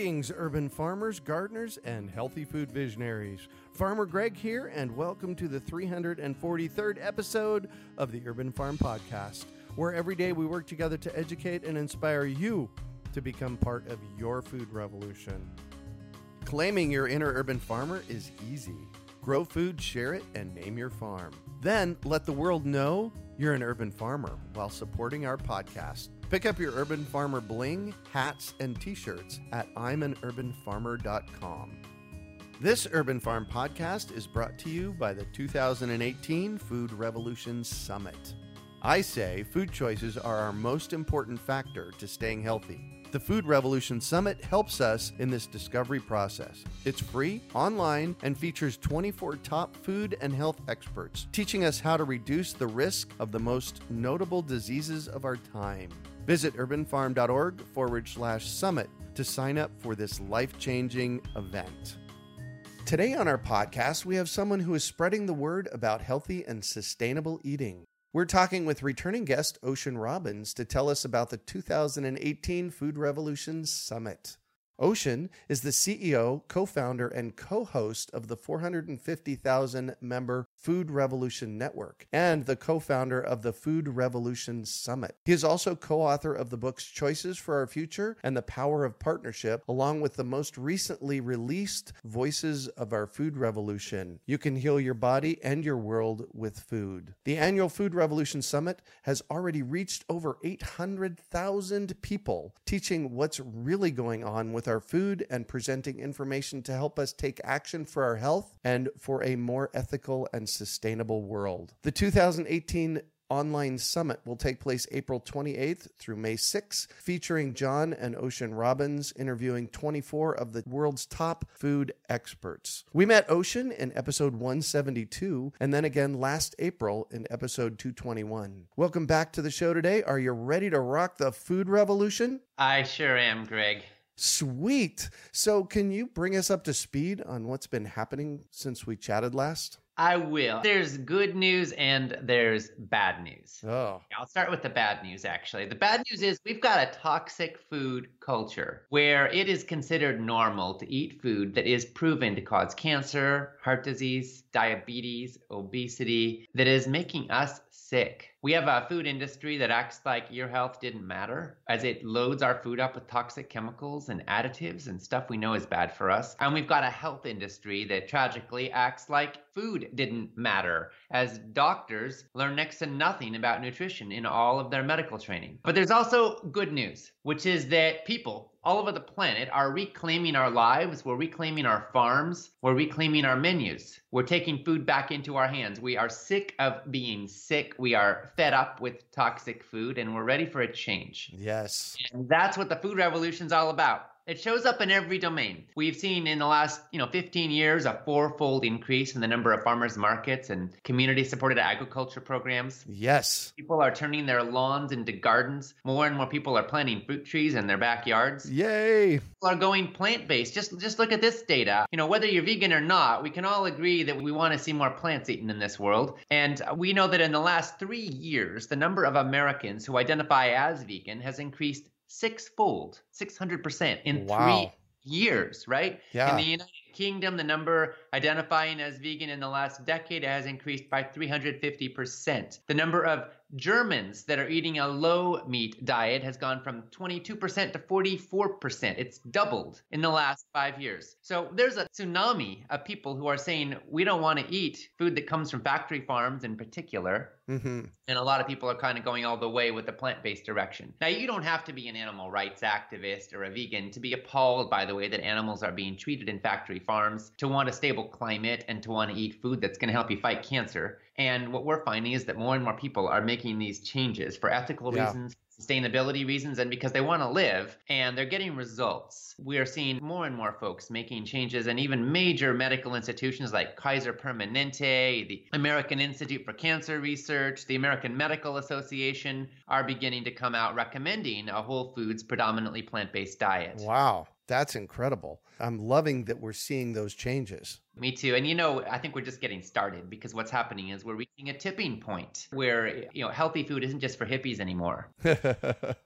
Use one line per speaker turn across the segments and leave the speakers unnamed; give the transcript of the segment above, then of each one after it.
Greetings, urban farmers, gardeners, and healthy food visionaries. Farmer Greg here, and welcome to the 343rd episode of the Urban Farm Podcast, where every day we work together to educate and inspire you to become part of your food revolution. Claiming your inner urban farmer is easy. Grow food, share it, and name your farm. Then let the world know you're an urban farmer while supporting our podcast. Pick up your Urban Farmer bling, hats, and t shirts at I'mAnUrbanFarmer.com. This Urban Farm podcast is brought to you by the 2018 Food Revolution Summit. I say food choices are our most important factor to staying healthy. The Food Revolution Summit helps us in this discovery process. It's free, online, and features 24 top food and health experts teaching us how to reduce the risk of the most notable diseases of our time. Visit urbanfarm.org forward slash summit to sign up for this life changing event. Today on our podcast, we have someone who is spreading the word about healthy and sustainable eating. We're talking with returning guest Ocean Robbins to tell us about the 2018 Food Revolution Summit. Ocean is the CEO, co founder, and co host of the 450,000 member Food Revolution Network and the co founder of the Food Revolution Summit. He is also co author of the books Choices for Our Future and The Power of Partnership, along with the most recently released Voices of Our Food Revolution. You can heal your body and your world with food. The annual Food Revolution Summit has already reached over 800,000 people, teaching what's really going on with our food and presenting information to help us take action for our health and for a more ethical and sustainable world. The 2018 online summit will take place April 28th through May 6th, featuring John and Ocean Robbins interviewing 24 of the world's top food experts. We met Ocean in episode 172 and then again last April in episode 221. Welcome back to the show today. Are you ready to rock the food revolution?
I sure am, Greg.
Sweet. So, can you bring us up to speed on what's been happening since we chatted last?
I will. There's good news and there's bad news.
Oh.
I'll start with the bad news, actually. The bad news is we've got a toxic food culture where it is considered normal to eat food that is proven to cause cancer, heart disease, diabetes, obesity, that is making us sick. We have a food industry that acts like your health didn't matter as it loads our food up with toxic chemicals and additives and stuff we know is bad for us. And we've got a health industry that tragically acts like food didn't matter as doctors learn next to nothing about nutrition in all of their medical training. But there's also good news, which is that people all over the planet are reclaiming our lives. We're reclaiming our farms. We're reclaiming our menus. We're taking food back into our hands. We are sick of being sick. We are fed up with toxic food and we're ready for a change.
Yes.
And that's what the food revolution is all about. It shows up in every domain. We've seen in the last, you know, 15 years a fourfold increase in the number of farmers markets and community supported agriculture programs.
Yes.
People are turning their lawns into gardens. More and more people are planting fruit trees in their backyards.
Yay.
People are going plant-based. Just just look at this data. You know, whether you're vegan or not, we can all agree that we want to see more plants eaten in this world. And we know that in the last 3 years, the number of Americans who identify as vegan has increased sixfold, 600% in
Wow.
three years, right?
Yeah.
In the United Kingdom, the number identifying as vegan in the last decade has increased by 350%. The number of Germans that are eating a low meat diet has gone from 22% to 44%. It's doubled in the last five years. So there's a tsunami of people who are saying we don't want to eat food that comes from factory farms in particular.
hmm
And a lot of people are kind of going all the way with the plant based direction. Now, you don't have to be an animal rights activist or a vegan to be appalled by the way that animals are being treated in factory farms, to want a stable climate, and to want to eat food that's going to help you fight cancer. And what we're finding is that more and more people are making these changes for ethical
Yeah.
reasons. Sustainability reasons and because they want to live and they're getting results. We are seeing more and more folks making changes, and even major medical institutions like Kaiser Permanente, the American Institute for Cancer Research, the American Medical Association are beginning to come out recommending a whole foods, predominantly plant based diet.
Wow. That's incredible. I'm loving that we're seeing those changes.
Me too. And you know, I think we're just getting started because what's happening is we're reaching a tipping point where, you know, healthy food isn't just for hippies anymore.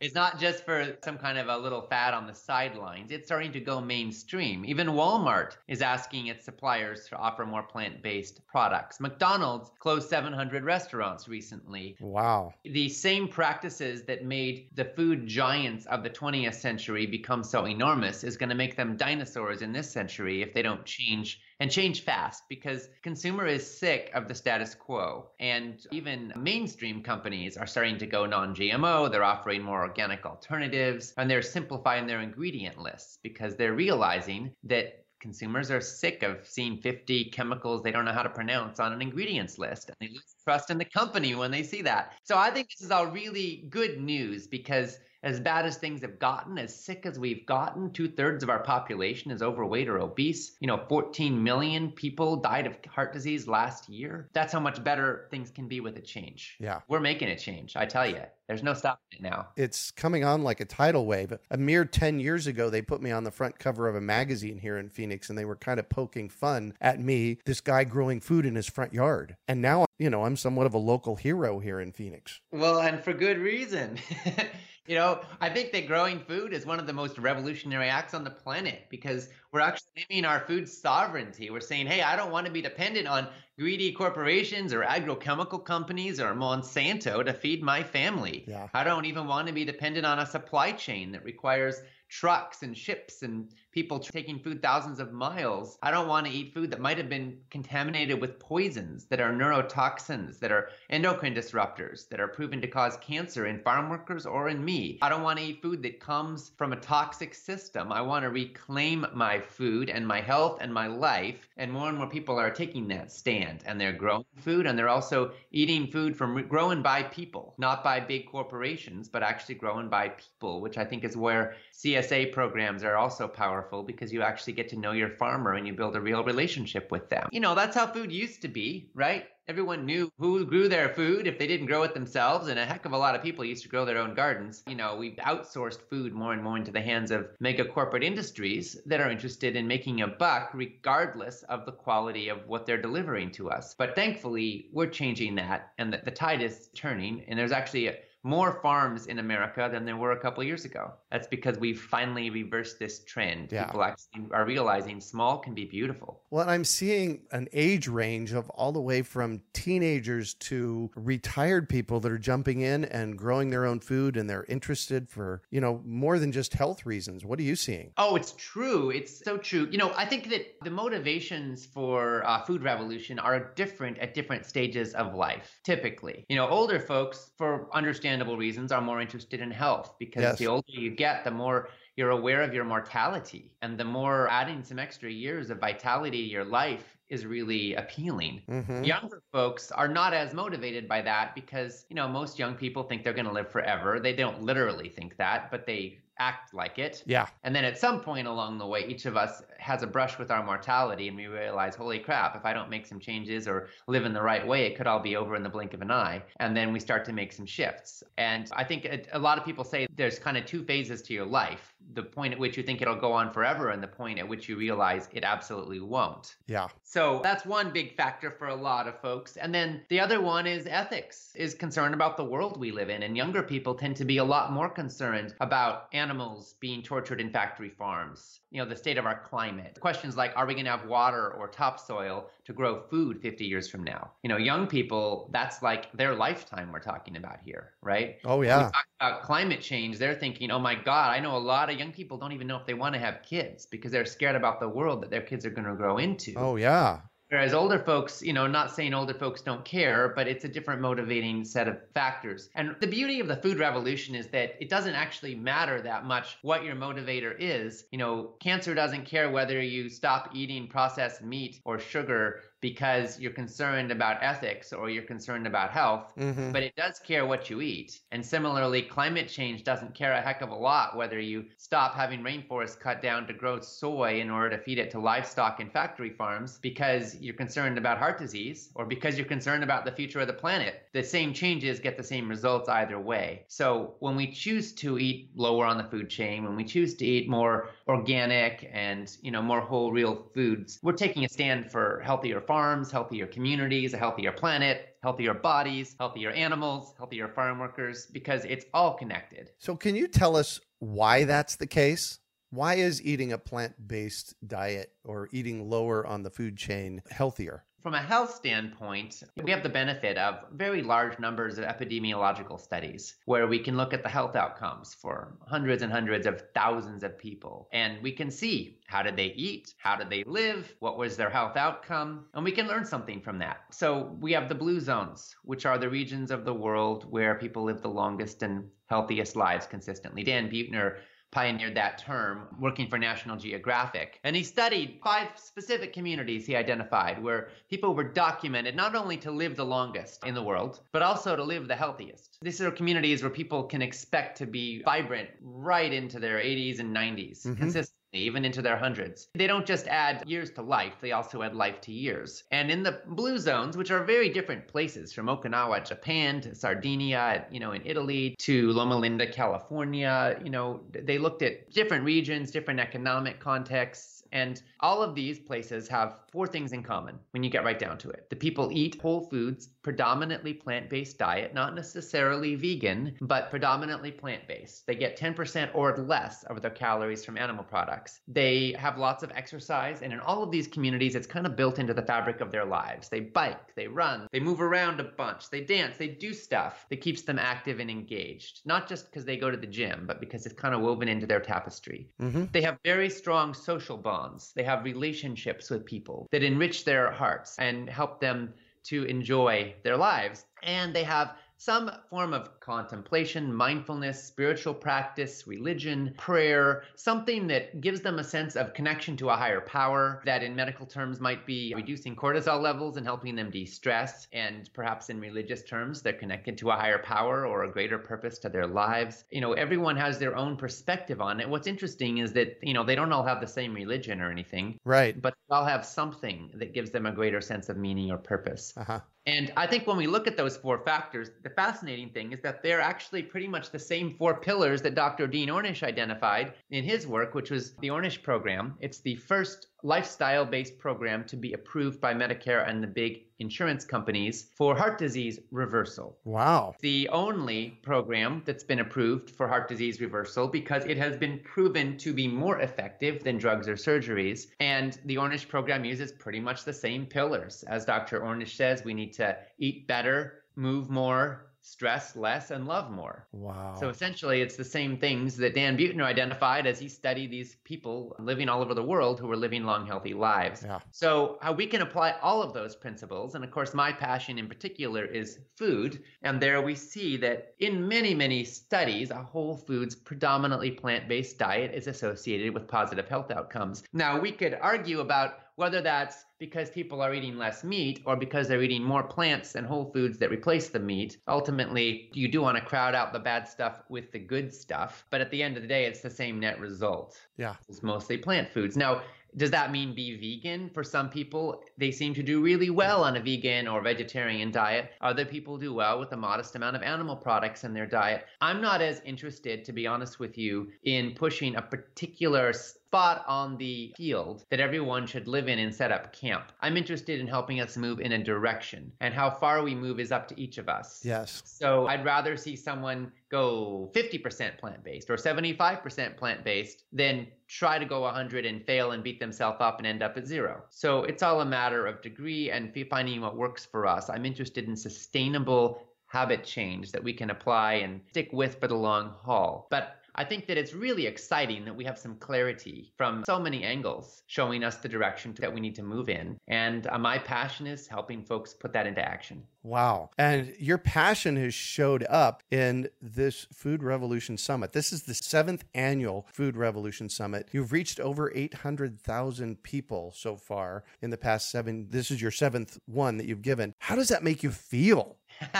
It's not just for some kind of a little fad on the sidelines. It's starting to go mainstream. Even Walmart is asking its suppliers to offer more plant based products. McDonald's closed 700 restaurants recently.
wow.
The same practices that made the food giants of the 20th century become so enormous is going to make them dinosaurs in this century if they don't change and change fast because consumer is sick of the status quo. And even mainstream companies are starting to go non-gmo they're offering more organic alternatives and they're simplifying their ingredient lists because they're realizing that consumers are sick of seeing 50 chemicals they don't know how to pronounce on an ingredients list. And they lose trust in the company when they see that. So i think this is all really good news because as bad as things have gotten, as sick as we've gotten, two thirds of our population is overweight or obese. You know, 14 million people died of heart disease last year. That's how much better things can be with a change.
Yeah.
We're making a change, I tell you. There's no stopping it now.
It's coming on like a tidal wave. A mere 10 years ago, they put me on the front cover of a magazine here in Phoenix and they were kind of poking fun at me, this guy growing food in his front yard. And now, you know, I'm somewhat of a local hero here in Phoenix.
Well, and for good reason. you know, I think that growing food is one of the most revolutionary acts on the planet because we're actually naming our food sovereignty. We're saying, hey, I don't want to be dependent on greedy corporations or agrochemical companies or Monsanto to feed my family.
Yeah.
I don't even want to be dependent on a supply chain that requires trucks and ships and people taking food thousands of miles. I don't want to eat food that might have been contaminated with poisons that are neurotoxins, that are endocrine disruptors, that are proven to cause cancer in farm workers or in me. I don't want to eat food that comes from a toxic system. I want to reclaim my food and my health and my life. And more and more people are taking that stand and they're growing food and they're also eating food from grown by people, not by big corporations, but actually grown by people, which I think is where CSA programs are also powerful because you actually get to know your farmer and you build a real relationship with them. You know, that's how food used to be, right? Everyone knew who grew their food if they didn't grow it themselves, and a heck of a lot of people used to grow their own gardens. You know, we've outsourced food more and more into the hands of mega corporate industries that are interested in making a buck regardless of the quality of what they're delivering to us. But thankfully, we're changing that, and the, the tide is turning, and there's actually a, more farms in America than there were a couple of years ago. That's because we've finally reversed this trend.
Yeah.
People actually are realizing small can be beautiful.
Well, I'm seeing an age range of all the way from teenagers to retired people that are jumping in and growing their own food and they're interested for, you know, more than just health reasons. What are you seeing?
Oh, it's true. It's so true. You know, I think that the motivations for uh, food revolution are different at different stages of life, typically. You know, older folks, for understandable reasons, are more interested in health because
Yes.
the older you get, the more you're aware of your mortality and the more adding some extra years of vitality to your life is really appealing.
Mm-hmm.
Younger folks are not as motivated by that because, you know, most young people think they're going to live forever. They don't literally think that, but they act like it.
Yeah.
And then at some point along the way, each of us has a brush with our mortality and we realize, holy crap, if I don't make some changes or live in the right way, it could all be over in the blink of an eye. And then we start to make some shifts. And I think a, a lot of people say there's kind of two phases to your life the point at which you think it'll go on forever and the point at which you realize it absolutely won't.
Yeah.
So that's one big factor for a lot of folks. And then the other one is ethics, is concern about the world we live in. And younger people tend to be a lot more concerned about animals being tortured in factory farms, you know, the state of our climate. Questions like, are we going to have water or topsoil to grow food 50 years from now? You know, young people, that's like their lifetime we're talking about here, right?
Oh, yeah.
When we talk about climate change, they're thinking, oh my God, I know a lot of young people don't even know if they want to have kids because they're scared about the world that their kids are going to grow into.
Oh, yeah.
Whereas older folks, you know, not saying older folks don't care, but it's a different motivating set of factors. And the beauty of the food revolution is that it doesn't actually matter that much what your motivator is. You know, cancer doesn't care whether you stop eating processed meat or sugar because you're concerned about ethics or you're concerned about health,
Mhm.
but it does care what you eat. And similarly, climate change doesn't care a heck of a lot whether you stop having rainforests cut down to grow soy in order to feed it to livestock in factory farms because you're concerned about heart disease or because you're concerned about the future of the planet. The same changes get the same results either way. So when we choose to eat lower on the food chain, when we choose to eat more organic and, you know, more whole real foods, we're taking a stand for healthier farms, healthier communities, a healthier planet, healthier bodies, healthier animals, healthier farm workers, because it's all connected.
So, can you tell us why that's the case? Why is eating a plant based diet or eating lower on the food chain healthier?
From a health standpoint, we have the benefit of very large numbers of epidemiological studies where we can look at the health outcomes for hundreds and hundreds of thousands of people. And we can see how did they eat? How did they live? What was their health outcome? And we can learn something from that. So we have the blue zones, which are the regions of the world where people live the longest and healthiest lives consistently. Dan Buettner pioneered that term working for National Geographic. And he studied five specific communities he identified where people were documented not only to live the longest in the world, but also to live the healthiest. These are communities where people can expect to be vibrant right into their 80s and 90s
Mhm.
consistently. Even into their hundreds. They don't just add years to life, they also add life to years. And in the blue zones, which are very different places from Okinawa, Japan, to Sardinia, you know, in Italy, to Loma Linda, California, you know, they looked at different regions, different economic contexts, and all of these places have four things in common when you get right down to it. The people eat whole foods, predominantly plant based diet, not necessarily vegan, but predominantly plant based. They get 10% or less of their calories from animal products. They have lots of exercise, and in all of these communities, it's kind of built into the fabric of their lives. They bike, they run, they move around a bunch, they dance, they do stuff that keeps them active and engaged, not just because they go to the gym, but because it's kind of woven into their tapestry.
Mm-hmm.
They have very strong social bonds. They have relationships with people that enrich their hearts and help them to enjoy their lives. And they have some form of contemplation, mindfulness, spiritual practice, religion, prayer, something that gives them a sense of connection to a higher power that in medical terms might be reducing cortisol levels and helping them de stress. And perhaps in religious terms, they're connected to a higher power or a greater purpose to their lives. You know, everyone has their own perspective on it. What's interesting is that, you know, they don't all have the same religion or anything,
Right.
but they all have something that gives them a greater sense of meaning or purpose.
Uh huh.
And I think when we look at those four factors, the fascinating thing is that they're actually pretty much the same four pillars that Dr. Dean Ornish identified in his work, which was the Ornish program. It's the first lifestyle based program to be approved by Medicare and the big insurance companies for heart disease reversal.
Wow.
The only program that's been approved for heart disease reversal because it has been proven to be more effective than drugs or surgeries. And the Ornish program uses pretty much the same pillars. As Dr. Ornish says, we need to eat better, move more, stress less, and love more.
Wow.
So essentially, it's the same things that Dan Buettner identified as he studied these people living all over the world who were living long, healthy lives.
Yeah.
So, how we can apply all of those principles, and of course, my passion in particular is food. And there we see that in many, many studies, a whole foods, predominantly plant based diet is associated with positive health outcomes. Now, we could argue about whether that's because people are eating less meat or because they're eating more plants and whole foods that replace the meat. Ultimately, you do want to crowd out the bad stuff with the good stuff, but at the end of the day, it's the same net result.
yeah.
It's mostly plant foods. Now, Does that mean be vegan? For some people, they seem to do really well on a vegan or vegetarian diet. Other people do well with a modest amount of animal products in their diet. I'm not as interested, to be honest with you, in pushing a particular spot on the field that everyone should live in and set up camp. I'm interested in helping us move in a direction, and how far we move is up to each of us.
Yes.
So I'd rather see someone go 50% plant based or 75% plant based than try to go 100 and fail and beat themselves up and end up at zero. So it's all a matter of degree and finding what works for us. I'm interested in sustainable habit change that we can apply and stick with for the long haul. But I think that it's really exciting that we have some clarity from so many angles showing us the direction that we need to move in. And uh, my passion is helping folks put that into action.
Wow. And your passion has showed up in this Food Revolution Summit. This is the seventh annual Food Revolution Summit. You've reached over 800,000 people so far in the past seven. This is your seventh one that you've given. How does that make you feel?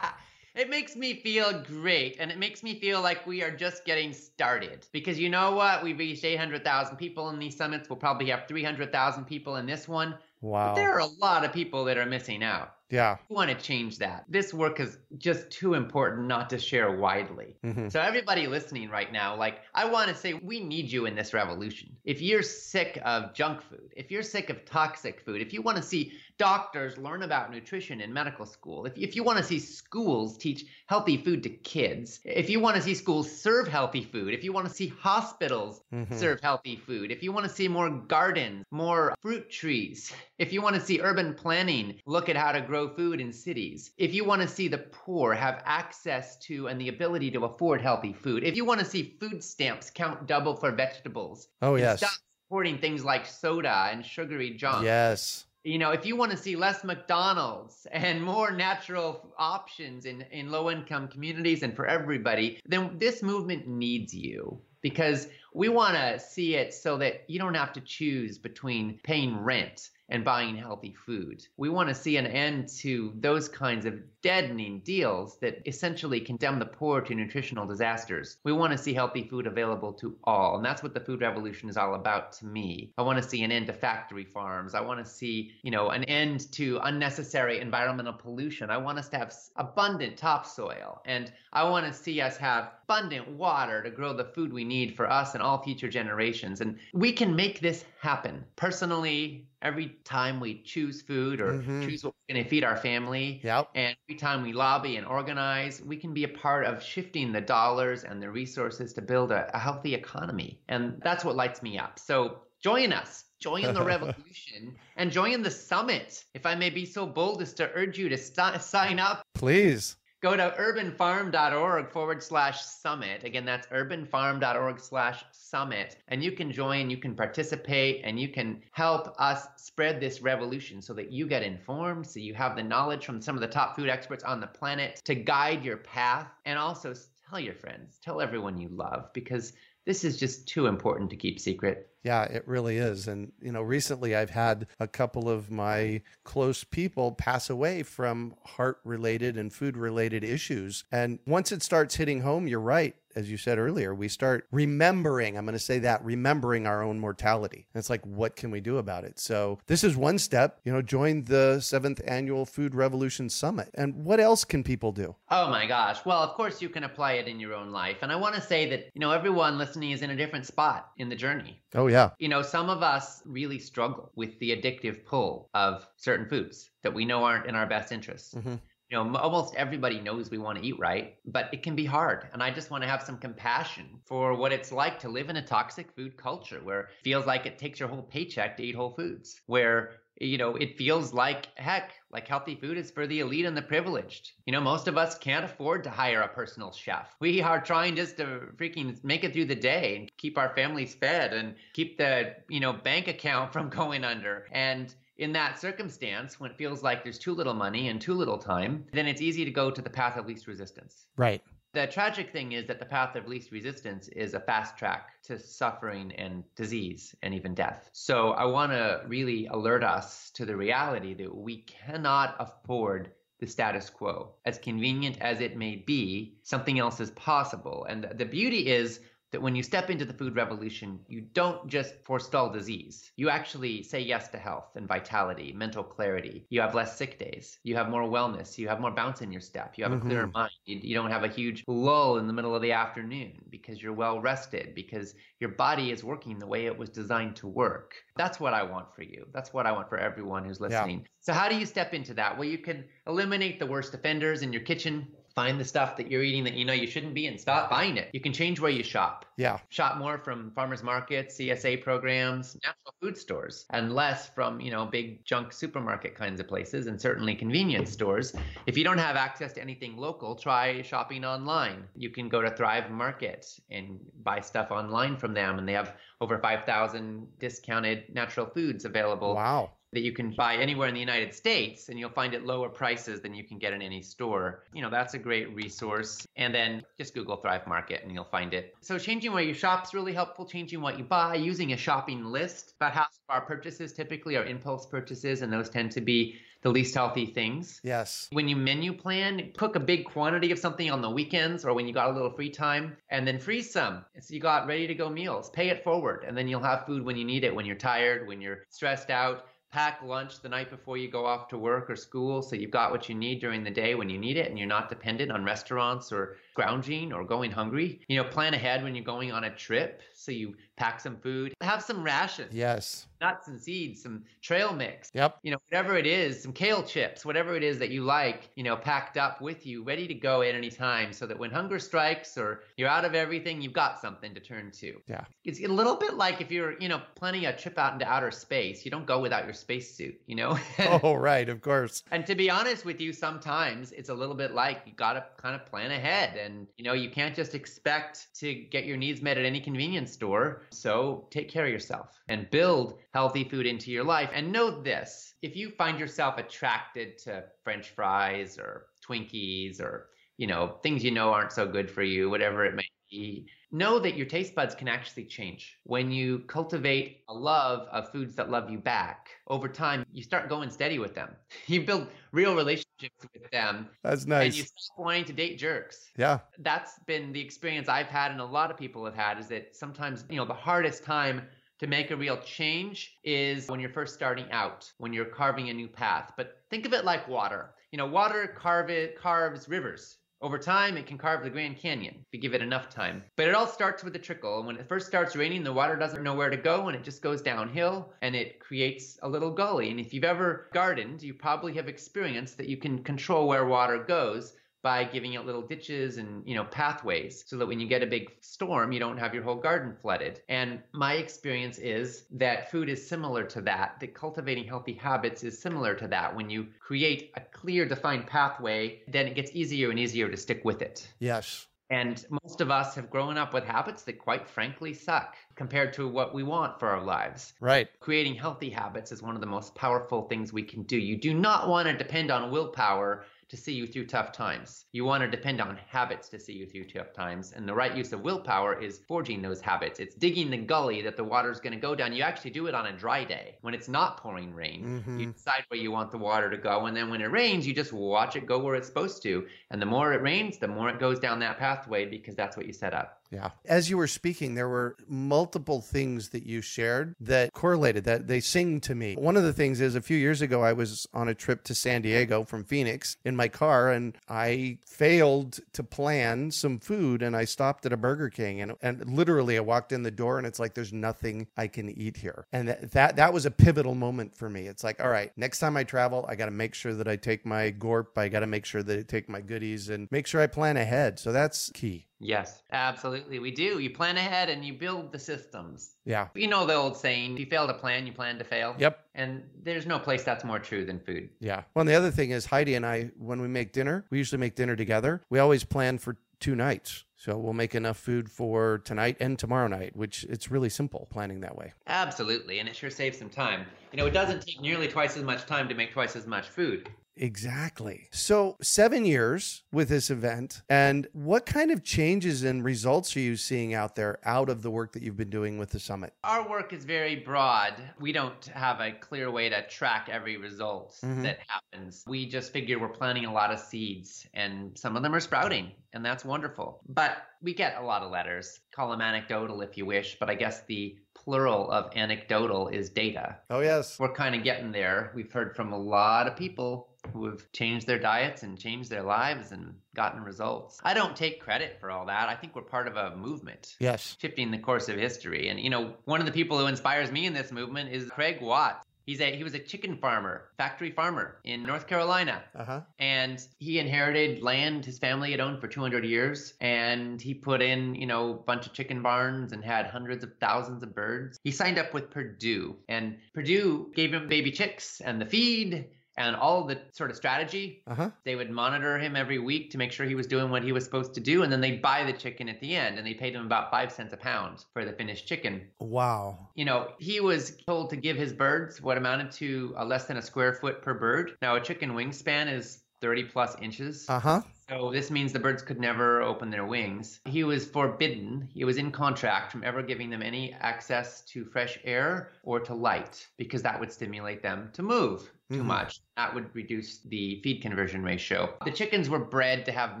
It makes me feel great, and it makes me feel like we are just getting started. Because you know what? We've reached 800,000 people in these summits. We'll probably have 300,000 people in this one.
Wow.
But there are a lot of people that are missing out.
Yeah.
We want to change that. This work is just too important not to share widely. Mm-hmm. So, everybody listening right now, like, I want to say we need you in this revolution. If you're sick of junk food, if you're sick of toxic food, if you want to see doctors learn about nutrition in medical school, if, if you want to see schools teach healthy food to kids, if you want to see schools serve healthy food, if you want to see hospitals mm-hmm. serve healthy food, if you want to see more gardens, more fruit trees, if you want to see urban planning look at how to grow food in cities, if you want to see the poor have access to and the ability to afford healthy food, if you want to see food stamps count double for vegetables,
oh yes,
stop supporting things like soda and sugary junk.
Yes.
You know, if you want to see less McDonald's and more natural options in, in low income communities and for everybody, then this movement needs you because we want to see it so that you don't have to choose between paying rent and buying healthy food. We want to see an end to those kinds of deadening deals that essentially condemn the poor to nutritional disasters. We want to see healthy food available to all, and that's what the food revolution is all about to me. I want to see an end to factory farms. I want to see, you know, an end to unnecessary environmental pollution. I want us to have abundant topsoil, and I want to see us have abundant water to grow the food we need for us and all future generations. And we can make this happen. Personally, every time we choose food or mm-hmm. choose what we're going to feed our family,
yep.
and every time we lobby and organize, we can be a part of shifting the dollars and the resources to build a, a healthy economy. And that's what lights me up. So join us. Join the revolution and join the summit. If I may be so bold as to urge you to st- sign up.
Please
go to urbanfarm.org forward slash summit. Again, that's urbanfarm.org slash summit. And you can join, you can participate, and you can help us spread this revolution so that you get informed, so you have the knowledge from some of the top food experts on the planet to guide your path. And also tell your friends, tell everyone you love, because this is just too important to keep secret.
Yeah, it really is. And, you know, recently I've had a couple of my close people pass away from heart related and food related issues. And once it starts hitting home, you're right as you said earlier, we start remembering, I'm going to say that, remembering our own mortality. And it's like, what can we do about it? So this is one step, you know, join the seventh annual Food Revolution Summit. And what else can people do?
Oh my gosh. Well, of course, you can apply it in your own life. And I want to say that, you know, everyone listening is in a different spot in the journey.
Oh, yeah.
You know, some of us really struggle with the addictive pull of certain foods that we know aren't in our best interests. Mm-hmm you know almost everybody knows we want to eat right but it can be hard and i just want to have some compassion for what it's like to live in a toxic food culture where it feels like it takes your whole paycheck to eat whole foods where you know it feels like heck like healthy food is for the elite and the privileged. You know most of us can't afford to hire a personal chef. We are trying just to freaking make it through the day and keep our families fed and keep the you know bank account from going under and in that circumstance, when it feels like there's too little money and too little time, then it's easy to go to the path of least resistance.
Right.
The tragic thing is that the path of least resistance is a fast track to suffering and disease and even death. So I want to really alert us to the reality that we cannot afford the status quo. As convenient as it may be, something else is possible. And the beauty is that when you step into the food revolution, you don't just forestall disease. You actually say yes to health and vitality, mental clarity. You have less sick days. You have more wellness. You have more bounce in your step. You have mm-hmm. a clearer mind. You, you don't have a huge lull in the middle of the afternoon because you're well rested, because your body is working the way it was designed to work. That's what I want for you. That's what I want for everyone who's listening. Yeah. So, how do you step into that? Well, you can eliminate the worst offenders in your kitchen find the stuff that you're eating that you know you shouldn't be and stop buying it. You can change where you shop.
Yeah.
Shop more from farmers markets, CSA programs, natural food stores, and less from, you know, big junk supermarket kinds of places and certainly convenience stores. If you don't have access to anything local, try shopping online. You can go to Thrive Market and buy stuff online from them and they have over 5,000 discounted natural foods available.
Wow
that you can buy anywhere in the United States and you'll find it lower prices than you can get in any store. You know, that's a great resource. And then just Google Thrive Market and you'll find it. So changing where you shop is really helpful, changing what you buy, using a shopping list. About half of our purchases typically are impulse purchases and those tend to be the least healthy things.
Yes.
When you menu plan, cook a big quantity of something on the weekends or when you got a little free time and then freeze some. So you got ready to go meals. Pay it forward and then you'll have food when you need it, when you're tired, when you're stressed out pack lunch the night before you go off to work or school so you've got what you need during the day when you need it and you're not dependent on restaurants or scrounging or going hungry. You know, plan ahead when you're going on a trip so you pack some food, have some rations.
Yes.
Nuts and seeds, some trail mix.
Yep.
You know, whatever it is, some kale chips, whatever it is that you like, you know, packed up with you, ready to go at any time so that when hunger strikes or you're out of everything, you've got something to turn to.
Yeah.
It's a little bit like if you're, you know, planning a trip out into outer space, you don't go without your spacesuit, you know?
oh, right, of course.
And to be honest with you, sometimes it's a little bit like you got to kind of plan ahead and, you know, you can't just expect to get your needs met at any convenience store. So take care of yourself and build healthy food into your life. And know this if you find yourself attracted to French fries or Twinkies or you know things you know aren't so good for you, whatever it may be, know that your taste buds can actually change. When you cultivate a love of foods that love you back, over time, you start going steady with them. You build real relationships with them.
That's nice.
And you stop wanting to date jerks.
Yeah.
That's been the experience I've had and a lot of people have had is that sometimes, you know, the hardest time to make a real change is when you're first starting out, when you're carving a new path. But think of it like water. You know, water carve it, carves rivers. Over time, it can carve the Grand Canyon if you give it enough time. But it all starts with a trickle. And when it first starts raining, the water doesn't know where to go and it just goes downhill and it creates a little gully. And if you've ever gardened, you probably have experienced that you can control where water goes by giving it little ditches and you know pathways so that when you get a big storm you don't have your whole garden flooded and my experience is that food is similar to that that cultivating healthy habits is similar to that when you create a clear defined pathway then it gets easier and easier to stick with it
yes
and most of us have grown up with habits that, quite frankly, suck compared to what we want for our lives.
Right.
Creating healthy habits is one of the most powerful things we can do. You do not want to depend on willpower to see you through tough times. You want to depend on habits to see you through tough times. And the right use of willpower is forging those habits. It's digging the gully that the water's going to go down. You actually do it on a dry day when it's not pouring rain. Mm-hmm. You decide where you want the water to go. And then when it rains, you just watch it go where it's supposed to. And the more it rains, the more it goes down that pathway because that's what you set up.
Yeah. As you were speaking, there were multiple things that you shared that correlated, that they sing to me. One of the things is a few years ago, I was on a trip to San Diego from Phoenix in my car and I failed to plan some food and I stopped at a Burger King and, and literally I walked in the door and it's like, there's nothing I can eat here. And that, that, that was a pivotal moment for me. It's like, all right, next time I travel, I got to make sure that I take my Gorp. I got to make sure that I take my goodies and make sure I plan ahead. So that's key.
Yes, absolutely. We do. You plan ahead and you build the systems.
Yeah.
You know the old saying, if you fail to plan, you plan to fail.
Yep.
And there's no place that's more true than food.
Yeah. Well, and the other thing is Heidi and I, when we make dinner, we usually make dinner together. We always plan for two nights. So we'll make enough food for tonight and tomorrow night, which it's really simple planning that way.
Absolutely. And it sure saves some time. You know, it doesn't take nearly twice as much time to make twice as much food.
Exactly. So, seven years with this event, and what kind of changes and results are you seeing out there out of the work that you've been doing with the summit?
Our work is very broad. We don't have a clear way to track every result mm-hmm. that happens. We just figure we're planting a lot of seeds, and some of them are sprouting, and that's wonderful. But we get a lot of letters. Call them anecdotal if you wish, but I guess the plural of anecdotal is data.
Oh, yes.
We're kind of getting there. We've heard from a lot of people who have changed their diets and changed their lives and gotten results. I don't take credit for all that. I think we're part of a movement.
Yes.
Shifting the course of history. And, you know, one of the people who inspires me in this movement is Craig Watts. He's a he was a chicken farmer, factory farmer in North Carolina, uh-huh. and he inherited land his family had owned for 200 years, and he put in you know a bunch of chicken barns and had hundreds of thousands of birds. He signed up with Perdue, and Perdue gave him baby chicks and the feed and all the sort of strategy. Uh-huh. They would monitor him every week to make sure he was doing what he was supposed to do, and then they'd buy the chicken at the end, and they paid him about five cents a pound for the finished chicken.
Wow.
You know, he was told to give his birds what amounted to a less than a square foot per bird. Now, a chicken wingspan is 30 plus inches.
Uh huh.
So this means the birds could never open their wings. He was forbidden, he was in contract from ever giving them any access to fresh air or to light because that would stimulate them to move too mm-hmm. much. That would reduce the feed conversion ratio. The chickens were bred to have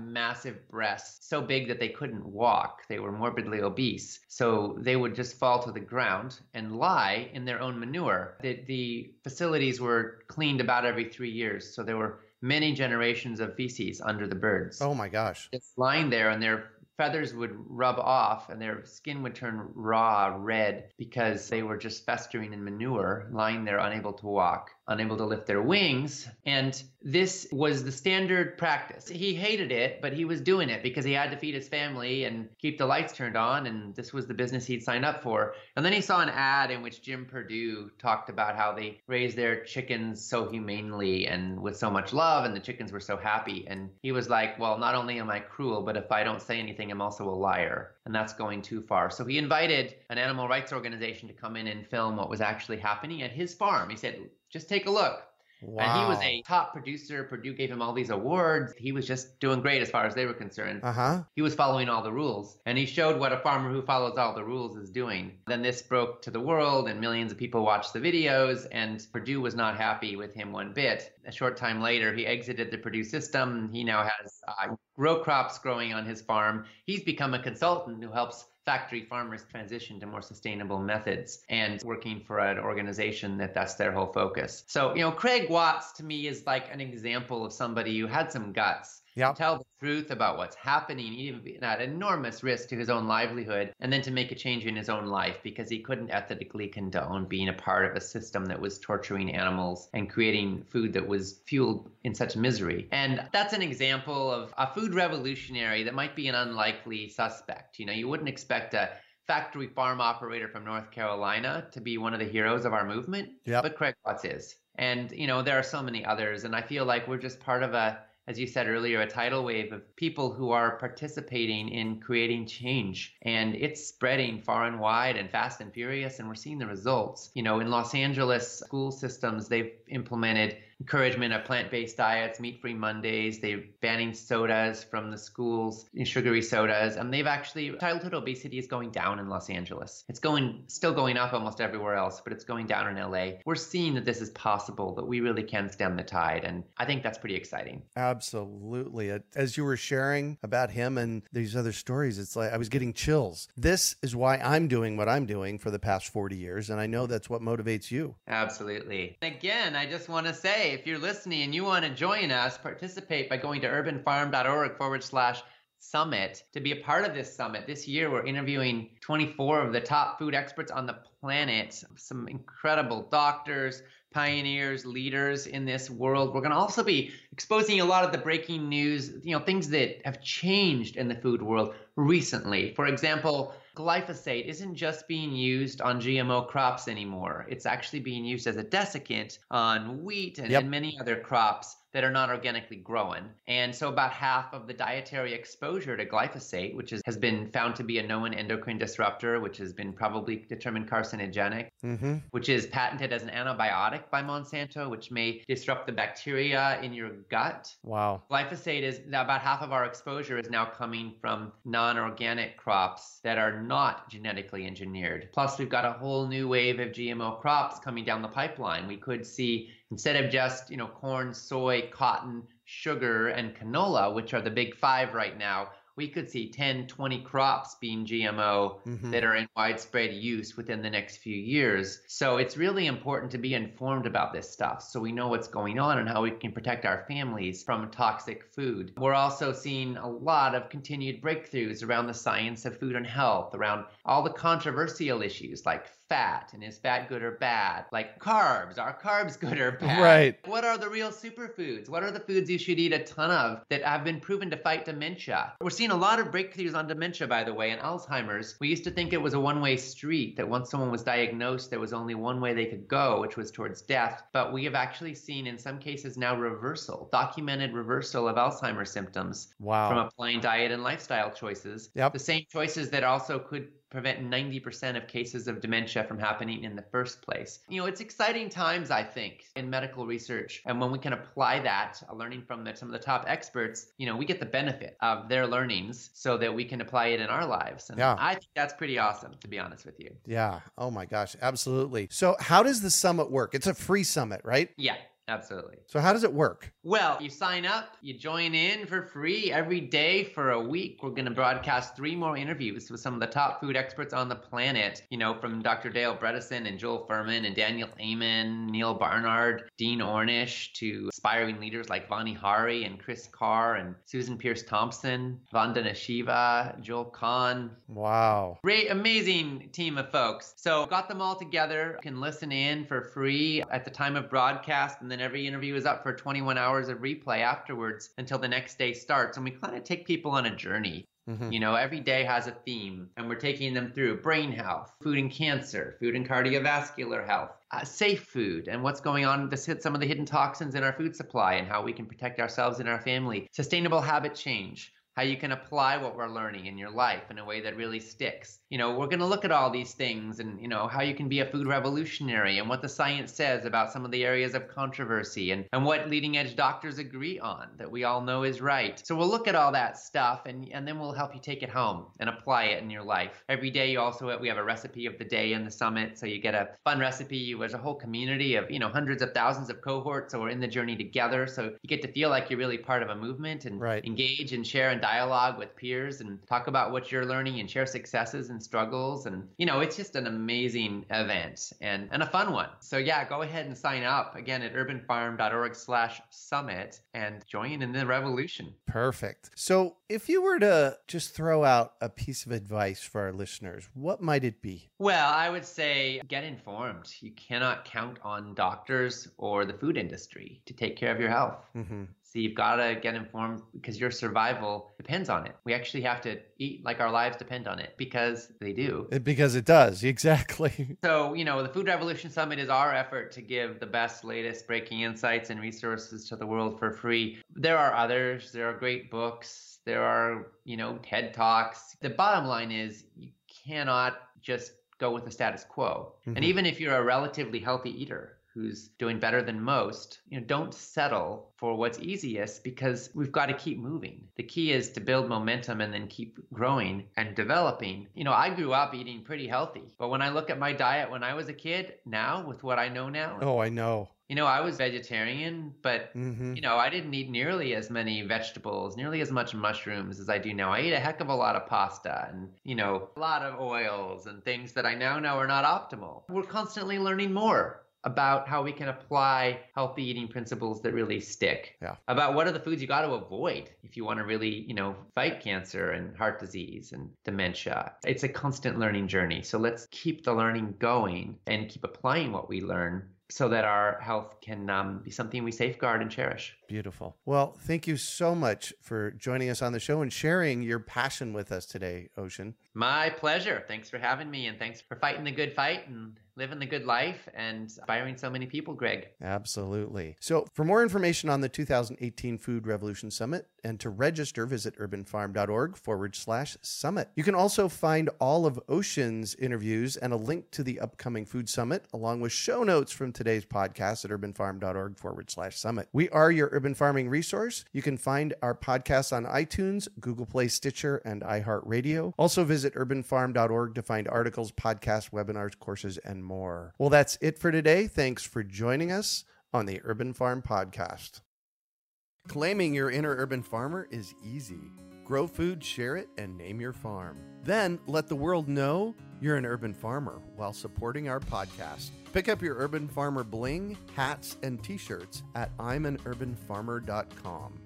massive breasts, so big that they couldn't walk. They were morbidly obese. So they would just fall to the ground and lie in their own manure. The, the facilities were cleaned about every three years. So there were many generations of feces under the birds.
Oh my gosh.
It's lying there and their feathers would rub off and their skin would turn raw red because they were just festering in manure, lying there unable to walk unable to lift their wings. And this was the standard practice. He hated it, but he was doing it because he had to feed his family and keep the lights turned on. And this was the business he'd signed up for. And then he saw an ad in which Jim Perdue talked about how they raised their chickens so humanely and with so much love, and the chickens were so happy. And he was like, Well, not only am I cruel, but if I don't say anything, I'm also a liar. And that's going too far. So he invited an animal rights organization to come in and film what was actually happening at his farm. He said, just take a look. Wow. And he was a top producer. Perdue gave him all these awards. He was just doing great as far as they were concerned. Uh-huh. He was following all the rules. And he showed what a farmer who follows all the rules is doing. Then this broke to the world, and millions of people watched the videos. And Perdue was not happy with him one bit. A short time later, he exited the Perdue system. He now has uh, row crops growing on his farm. He's become a consultant who helps factory farmers transition to more sustainable methods and working for an organization that that's their whole focus. So, you know, Craig Watts to me is like an example of somebody who had some guts yep. tell the truth about what's happening, even at enormous risk to his own livelihood, and then to make a change in his own life because he couldn't ethically condone being a part of a system that was torturing animals and creating food that was fueled in such misery. And that's an example of a food revolutionary that might be an unlikely suspect. You know, you wouldn't expect a factory farm operator from North Carolina to be one of the heroes of our movement, yep. but Craig Watts is. And, you know, there are so many others. And I feel like we're just part of a as you said earlier, a tidal wave of people who are participating in creating change. And it's spreading far and wide and fast and furious, and we're seeing the results. You know, in Los Angeles school systems, they've implemented encouragement of plant-based diets, meat-free Mondays. They're banning sodas from the schools, sugary sodas, and they've actually childhood obesity is going down in Los Angeles. It's going still going up almost everywhere else, but it's going down in LA. We're seeing that this is possible, that we really can stem the tide, and I think that's pretty exciting.
Absolutely. As you were sharing about him and these other stories, it's like I was getting chills. This is why I'm doing what I'm doing for the past 40 years, and I know that's what motivates you.
Absolutely. Again, I just want to say if you're listening and you want to join us, participate by going to urbanfarm.org forward slash summit to be a part of this summit. This year, we're interviewing 24 of the top food experts on the planet, some incredible doctors, pioneers, leaders in this world. We're going to also be exposing a lot of the breaking news, you know, things that have changed in the food world recently. For example, glyphosate isn't just being used on GMO crops anymore. It's actually being used as a desiccant on wheat and, yep. and many other crops that are not organically grown. And so about half of the dietary exposure to glyphosate, which is, has been found to be a known endocrine disruptor, which has been probably determined carcinogenic, mm-hmm. which is patented as an antibiotic by Monsanto, which may disrupt the bacteria in your gut.
Wow.
Glyphosate is about half of our exposure is now coming from non-organic crops that are not genetically engineered. Plus we've got a whole new wave of GMO crops coming down the pipeline. We could see instead of just, you know, corn, soy, cotton, sugar, and canola, which are the big five right now, we could see 10, 20 crops being GMO mm-hmm. that are in widespread use within the next few years. So it's really important to be informed about this stuff so we know what's going on and how we can protect our families from toxic food. We're also seeing a lot of continued breakthroughs around the science of food and health, around all the controversial issues like fat and is fat good or bad? Like carbs, are carbs good or bad?
Right.
What are the real superfoods? What are the foods you should eat a ton of that have been proven to fight dementia? We're seeing a lot of breakthroughs on dementia, by the way, and Alzheimer's. We used to think it was a one way street, that once someone was diagnosed, there was only one way they could go, which was towards death. But we have actually seen in some cases now reversal, documented reversal of Alzheimer's symptoms
wow.
from applying diet and lifestyle choices.
Yep.
The same choices that also could prevent 90% of cases of dementia from happening in the first place. You know, it's exciting times, I think, in medical research. And when we can apply that, uh, learning from the, some of the top experts, you know, we get the benefit of their learnings so that we can apply it in our lives. And
yeah.
I think that's pretty awesome, to be honest with you.
Yeah. Oh my gosh. Absolutely. So, how does the summit work? It's a free summit, right?
Yeah. Absolutely.
So, how does it work?
Well, you sign up, you join in for free every day for a week. We're going to broadcast three more interviews with some of the top food experts on the planet, you know, from Dr. Dale Bredesen and Joel Fuhrman and Daniel Amen, Neil Barnard, Dean Ornish, to aspiring leaders like Vani Hari and Kris Carr and Susan Peirce Thompson, Vandana Shiva, Joel Kahn.
Wow.
Great, amazing team of folks. So, got them all together. You can listen in for free at the time of broadcast and then and every interview is up for 21 hours of replay afterwards until the next day starts. And we kind of take people on a journey. Mm-hmm. You know, every day has a theme, and we're taking them through brain health, food and cancer, food and cardiovascular health, uh, safe food, and what's going on to hit some of the hidden toxins in our food supply and how we can protect ourselves and our family, sustainable habit change, how you can apply what we're learning in your life in a way that really sticks. You know, we're going to look at all these things and, you know, how you can be a food revolutionary and what the science says about some of the areas of controversy and, and what leading edge doctors agree on that we all know is right. So we'll look at all that stuff and, and then we'll help you take it home and apply it in your life. Every day you also, we have a recipe of the day in the summit. So you get a fun recipe. There's a whole community of, you know, hundreds of thousands of cohorts. So we're in the journey together. So you get to feel like you're really part of a movement and
right.
engage and share and dialogue with peers and talk about what you're learning and share successes and struggles. And, you know, it's just an amazing event and, and a fun one. So yeah, go ahead and sign up again at urbanfarm.org slash summit and join in the revolution.
Perfect. So if you were to just throw out a piece of advice for our listeners, what might it be?
Well, I would say get informed. You cannot count on doctors or the food industry to take care of your health. Mm-hmm. So you've got to get informed because your survival depends on it. We actually have to eat like our lives depend on it because they do.
Because it does, exactly.
So, you know, the Food Revolution Summit is our effort to give the best, latest breaking insights and resources to the world for free. There are others, there are great books, there are, you know, TED Talks. The bottom line is you cannot just go with the status quo. Mm-hmm. And even if you're a relatively healthy eater, who's doing better than most, you know, don't settle for what's easiest because we've got to keep moving. The key is to build momentum and then keep growing and developing. You know, I grew up eating pretty healthy, but when I look at my diet when I was a kid, now with what I know now,
oh, I know.
You know, I was vegetarian, but mm-hmm. you know, I didn't eat nearly as many vegetables, nearly as much mushrooms as I do now. I ate a heck of a lot of pasta and, you know, a lot of oils and things that I now know are not optimal. We're constantly learning more about how we can apply healthy eating principles that really stick.
Yeah.
About what are the foods you got to avoid if you want to really, you know, fight cancer and heart disease and dementia. It's a constant learning journey. So let's keep the learning going and keep applying what we learn so that our health can um, be something we safeguard and cherish.
Beautiful. Well, thank you so much for joining us on the show and sharing your passion with us today, Ocean.
My pleasure. Thanks for having me and thanks for fighting the good fight and living the good life and inspiring so many people, Greg.
Absolutely. So, for more information on the 2018 Food Revolution Summit and to register, visit urbanfarm.org forward slash summit. You can also find all of Ocean's interviews and a link to the upcoming Food Summit, along with show notes from today's podcast at urbanfarm.org forward slash summit. We are your urban farming resource. You can find our podcasts on iTunes, Google Play, Stitcher, and iHeartRadio. Also, visit urbanfarm.org to find articles, podcasts, webinars, courses, and more. Well, that's it for today. Thanks for joining us on the Urban Farm Podcast. Claiming your inner urban farmer is easy. Grow food, share it, and name your farm. Then let the world know you're an urban farmer while supporting our podcast. Pick up your Urban Farmer bling, hats, and t shirts at I'mAnUrbanFarmer.com.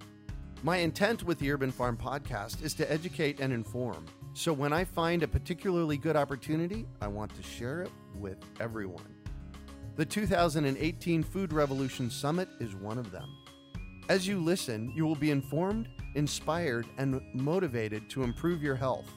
My intent with the Urban Farm podcast is to educate and inform. So when I find a particularly good opportunity, I want to share it with everyone. The 2018 Food Revolution Summit is one of them. As you listen, you will be informed, inspired, and motivated to improve your health.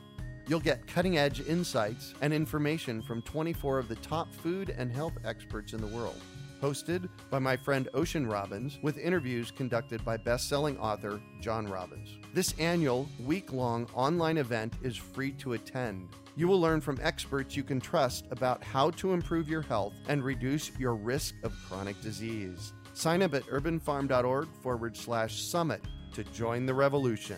You'll get cutting edge insights and information from 24 of the top food and health experts in the world. Hosted by my friend Ocean Robbins, with interviews conducted by best selling author John Robbins. This annual, week long online event is free to attend. You will learn from experts you can trust about how to improve your health and reduce your risk of chronic disease. Sign up at urbanfarm.org forward slash summit to join the revolution.